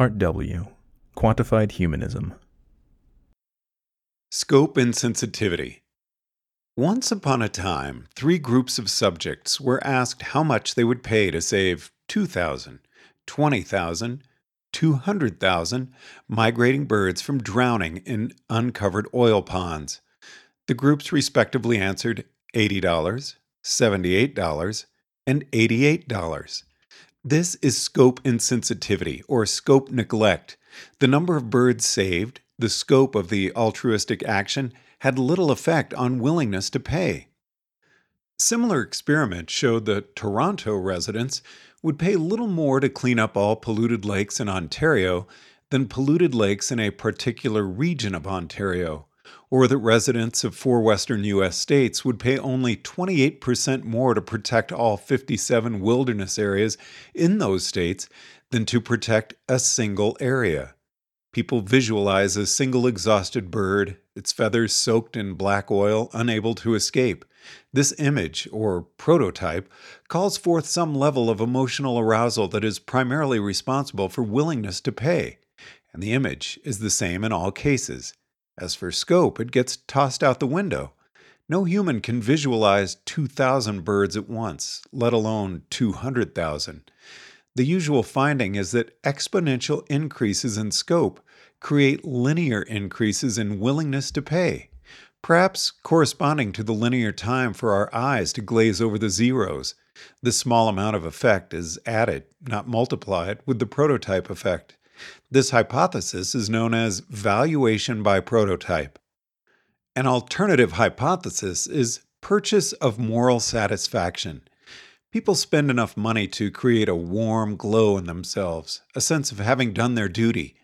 Part W Quantified Humanism. Scope and sensitivity. Once upon a time, three groups of subjects were asked how much they would pay to save 2,000, 20,000, 200,000 migrating birds from drowning in uncovered oil ponds. The groups respectively answered $80, $78, and $88. This is scope insensitivity or scope neglect. The number of birds saved, the scope of the altruistic action, had little effect on willingness to pay. Similar experiments showed that Toronto residents would pay little more to clean up all polluted lakes in Ontario than polluted lakes in a particular region of Ontario, or that residents of four western U.S. states would pay only 28% more to protect all 57 wilderness areas in those states than to protect a single area. People visualize a single exhausted bird, its feathers soaked in black oil, unable to escape. This image, or prototype, calls forth some level of emotional arousal that is primarily responsible for willingness to pay, and the image is the same in all cases. As for scope, it gets tossed out the window. No human can visualize 2,000 birds at once, let alone 200,000. The usual finding is that exponential increases in scope create linear increases in willingness to pay, perhaps corresponding to the linear time for our eyes to glaze over the zeros. This small amount of effect is added, not multiplied, with the prototype effect. This hypothesis is known as valuation by prototype. An alternative hypothesis is purchase of moral satisfaction. People spend enough money to create a warm glow in themselves, a sense of having done their duty.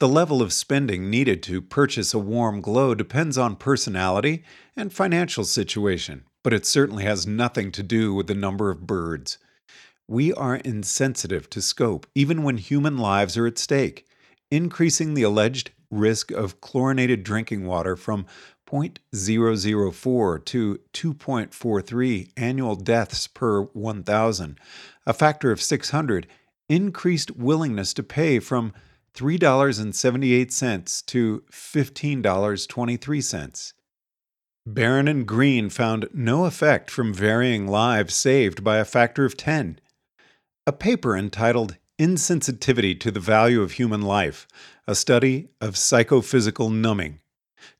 The level of spending needed to purchase a warm glow depends on personality and financial situation, but it certainly has nothing to do with the number of birds. We are insensitive to scope, even when human lives are at stake, increasing the alleged risk of chlorinated drinking water from 0.004 to 2.43 annual deaths per 1,000, a factor of 600, increased willingness to pay from $3.78 to $15.23. Baron and Greene found no effect from varying lives saved by a factor of 10. A paper entitled Insensitivity to the Value of Human Life, a study of psychophysical numbing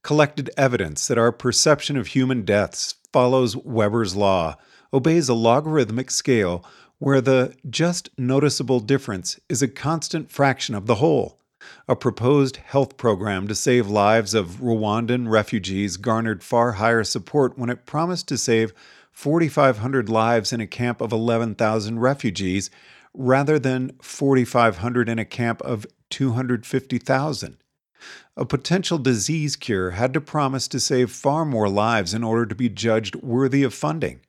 collected evidence that our perception of human deaths follows Weber's law, obeys a logarithmic scale where the just noticeable difference is a constant fraction of the whole. A proposed health program to save lives of Rwandan refugees garnered far higher support when it promised to save 4,500 lives in a camp of 11,000 refugees rather than 4,500 in a camp of 250,000. A potential disease cure had to promise to save far more lives in order to be judged worthy of funding.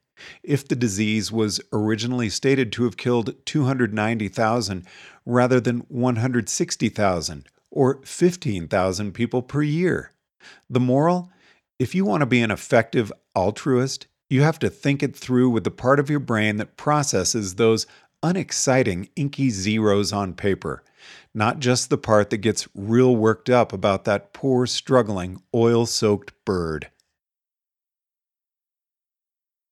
If the disease was originally stated to have killed 290,000 rather than 160,000 or 15,000 people per year. The moral? If you want to be an effective altruist, you have to think it through with the part of your brain that processes those unexciting inky zeros on paper not just the part that gets real worked up about that poor, struggling, oil soaked bird.